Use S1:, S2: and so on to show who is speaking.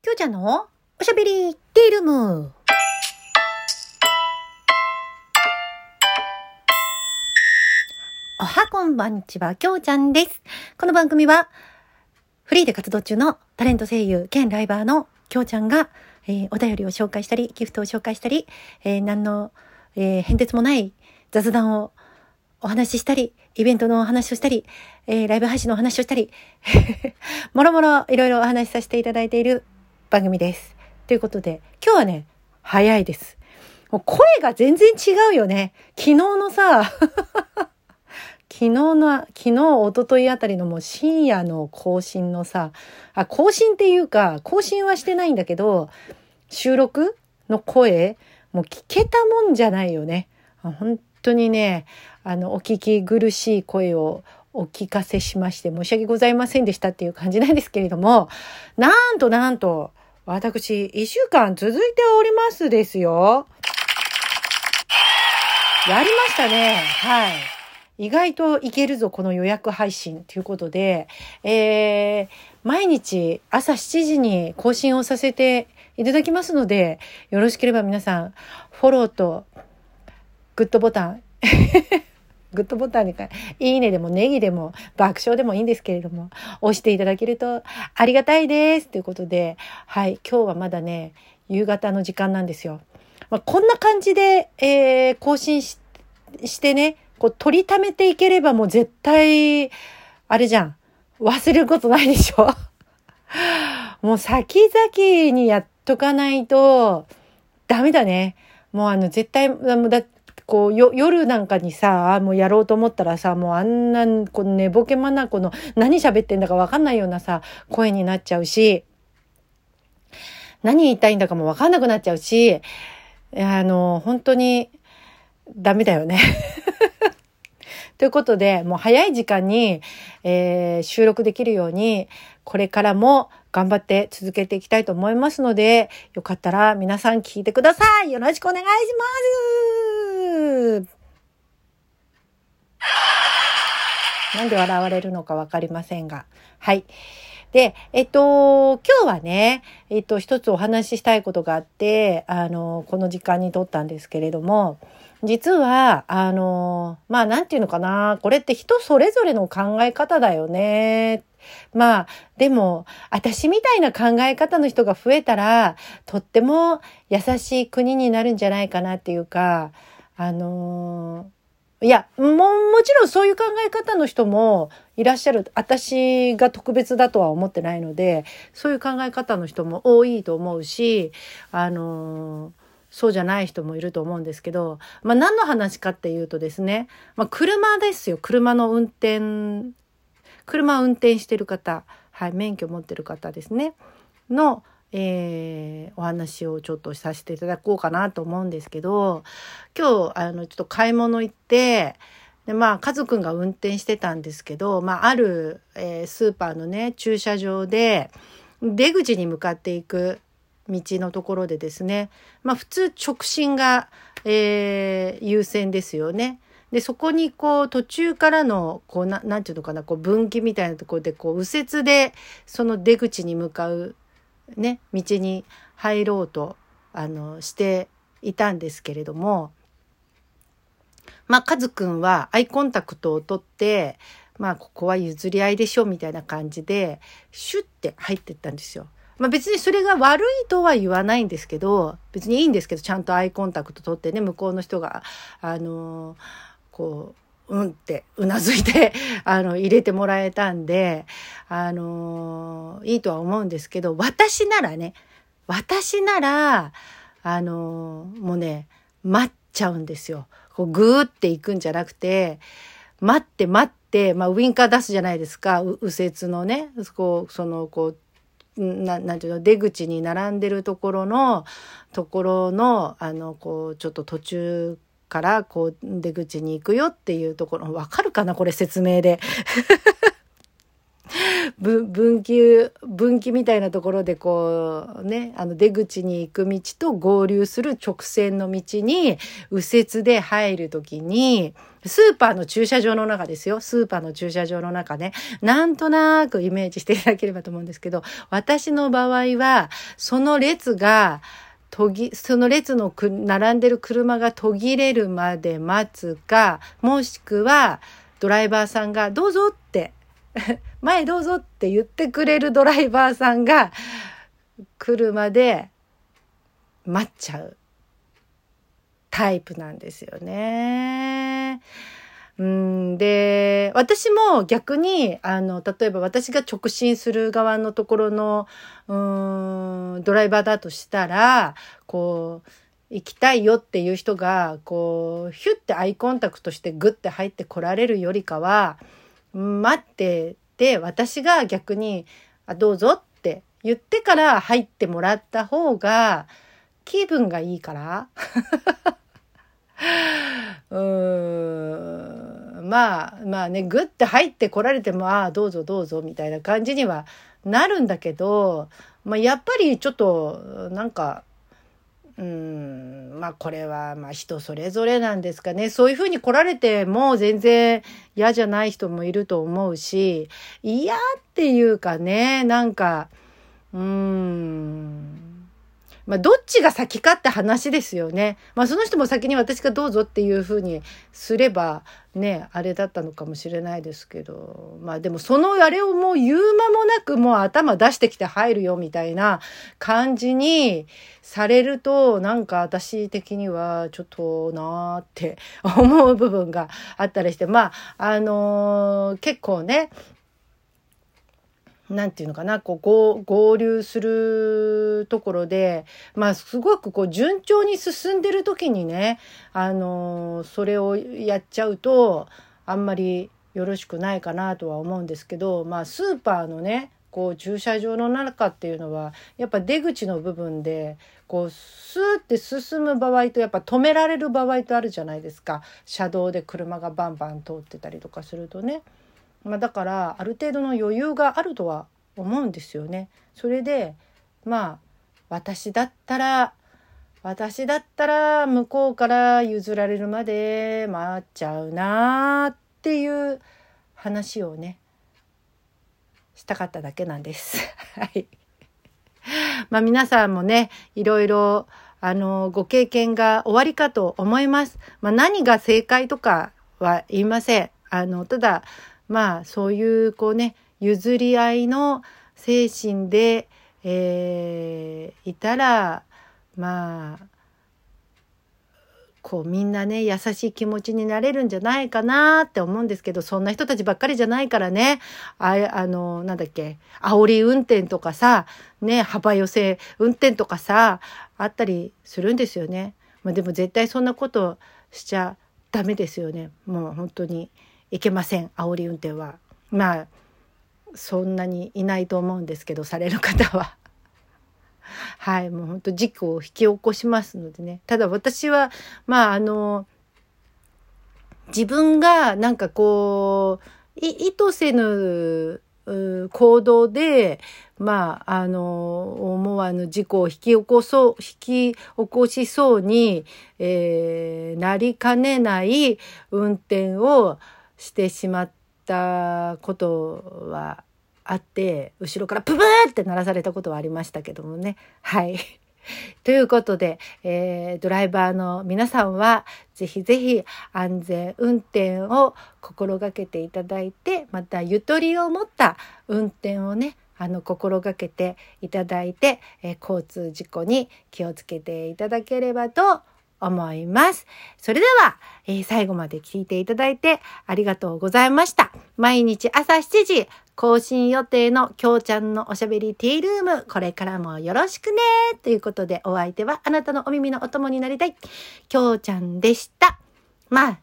S1: きょうちゃんのおしゃべりティールム。おはこんばんちは、きょうちゃんです。この番組は、フリーで活動中のタレント声優兼ライバーのきょうちゃんが、えーお便りを紹介したり、ギフトを紹介したり、えー何の、えー変哲もない雑談をお話ししたり、イベントのお話をしたり、えーライブ配信のお話をしたり、もろもろいろいろお話しさせていただいている番組です。ということで、今日はね、早いです。もう声が全然違うよね。昨日のさ、昨日の、昨日、一昨日あたりのもう深夜の更新のさ、あ、更新っていうか、更新はしてないんだけど、収録の声、もう聞けたもんじゃないよね。本当にね、あの、お聞き苦しい声をお聞かせしまして申し訳ございませんでしたっていう感じなんですけれども、なんとなんと、私、一週間続いておりますですよ。やりましたね。はい。意外といけるぞ、この予約配信ということで、えー、毎日朝7時に更新をさせていただきますので、よろしければ皆さん、フォローとグッドボタン、グッドボタンにか、いいねでもネギでも爆笑でもいいんですけれども、押していただけるとありがたいです。ということで、はい、今日はまだね、夕方の時間なんですよ。まあ、こんな感じで、えー更新ししてね、こう取りためていければもう絶対、あれじゃん。忘れることないでしょ？もう先々にやっとかないとダメだね。もうあの絶対、だこうよ夜なんかにさ、もうやろうと思ったらさ、もうあんな、こう寝ぼけまなこの何喋ってんだかわかんないようなさ、声になっちゃうし、何言いたいんだかもわかんなくなっちゃうし、あの、本当にダメだよね。ということで、もう早い時間に、えー収録できるように、これからも頑張って続けていきたいと思いますので、よかったら皆さん聞いてください。よろしくお願いします。なんで笑われるのかわかりませんが。はい。で、えっと、今日はね、えっと、一つお話ししたいことがあって、あの、この時間に撮ったんですけれども、実は、あの、まあ、なんていうのかな、これって人それぞれの考え方だよね。まあ、でも、私みたいな考え方の人が増えたら、とっても優しい国になるんじゃないかなっていうか、あのいや、も、もちろんそういう考え方の人もいらっしゃる。私が特別だとは思ってないので、そういう考え方の人も多いと思うし、あのそうじゃない人もいると思うんですけど、まあ何の話かっていうとですね、まあ車ですよ。車の運転、車運転してる方、はい、免許持ってる方ですね、の、えーお話をちょっとさせていただこうかなと思うんですけど、今日、あの、ちょっと買い物行って、で、まあ、カズくんが運転してたんですけど、まあ、ある、えースーパーのね、駐車場で、出口に向かっていく道のところでですね、まあ、普通直進が、えー優先ですよね。で、そこにこう途中からの、こうな、なんていうのかな、こう分岐みたいなところで、こう右折でその出口に向かうね、道に入ろうと、あの、していたんですけれども、まあ、カズくんはアイコンタクトを取って、まあ、ここは譲り合いでしょ、みたいな感じで、シュッて入ってったんですよ。まあ、別にそれが悪いとは言わないんですけど、別にいいんですけど、ちゃんとアイコンタクト取ってね、向こうの人が、あのこう、うんってうなずいて、あの、入れてもらえたんで、あのいいとは思うんですけど、私ならね、私なら、あのもうね、待っちゃうんですよ。こう、ぐーって行くんじゃなくて、待って待って、まあ、ウインカー出すじゃないですか、右折のね、こう、その、こう、ななんていうの出口に並んでるところのところのあのこうちょっと途中からこう出口に行くよっていうところわかるかなこれ説明で。分岐、分岐みたいなところでこうね、あの出口に行く道と合流する直線の道に右折で入るときに、スーパーの駐車場の中ですよ。スーパーの駐車場の中ね。なんとなくイメージしていただければと思うんですけど、私の場合は、その列が、途切、その列のく、並んでる車が途切れるまで待つか、もしくは、ドライバーさんが、どうぞって 前どうぞって言ってくれるドライバーさんが来るまで待っちゃうタイプなんですよね。うんで、私も逆に、あの、例えば私が直進する側のところの、うん、ドライバーだとしたら、こう、行きたいよっていう人が、こう、ヒュッてアイコンタクトしてグッて入ってこられるよりかは、待ってて、私が逆に、あ、どうぞって言ってから入ってもらった方が、気分がいいから うーん。まあ、まあね、ぐって入ってこられても、ああ、どうぞどうぞみたいな感じにはなるんだけど、まあやっぱりちょっと、なんか、うん、まあこれはまあ人それぞれなんですかね。そういうふうに来られても全然嫌じゃない人もいると思うし、嫌っていうかね、なんか、うん、まあ、どっちが先かって話ですよね。まあ、その人も先に私がどうぞっていうふうにすれば、ね、あれだったのかもしれないですけど、まあでもそのあれをもう言う間もなくもう頭出してきて入るよみたいな感じにされると、なんか私的にはちょっとなーって思う部分があったりして、まあ、あのー、結構ね、なんていうのかな、こう合、流するところで、まあ、すごくこう、順調に進んでる時にね、あの、それをやっちゃうと、あんまりよろしくないかなとは思うんですけど、まあ、スーパーのね、こう、駐車場の中っていうのは、やっぱ出口の部分で、こう、スーって進む場合と、やっぱ止められる場合とあるじゃないですか。車道で車がバンバン通ってたりとかするとね。まあ、だからある程度の余裕があるとは思うんですよね。それでまあ私だったら私だったら向こうから譲られるまで待っちゃうなっていう話をねしたかっただけなんです。はい。まあ皆さんもねいろいろあのご経験が終わりかと思います。まあ、何が正解とかは言いません。あのただまあそういうこうね譲り合いの精神で、えー、いたらまあこうみんなね優しい気持ちになれるんじゃないかなって思うんですけどそんな人たちばっかりじゃないからねああのなんだっけ煽り運転とかさね幅寄せ運転とかさあったりするんですよね。まあ、でも絶対そんなことしちゃダメですよねもう本当に。いけません煽り運転は。まあそんなにいないと思うんですけどされる方は。はいもう本当事故を引き起こしますのでねただ私はまああの自分がなんかこう意図せぬ行動で、まあ、あの、思わぬ事故を引き起こそう、引き起こしそうに、えー、なりかねない運転をしてしまったことはあって後ろからプブーって鳴らされたことはありましたけどもねはい。ということで、えー、ドライバーの皆さんはぜひぜひ安全運転を心がけていただいてまたゆとりを持った運転をねあの心がけていただいて、えー、交通事故に気をつけていただければと。思います。それでは、えー、最後まで聞いていただいてありがとうございました。毎日朝7時更新予定のきょうちゃんのおしゃべりティールーム、これからもよろしくねということでお相手はあなたのお耳のお供になりたい、きょうちゃんでした。またね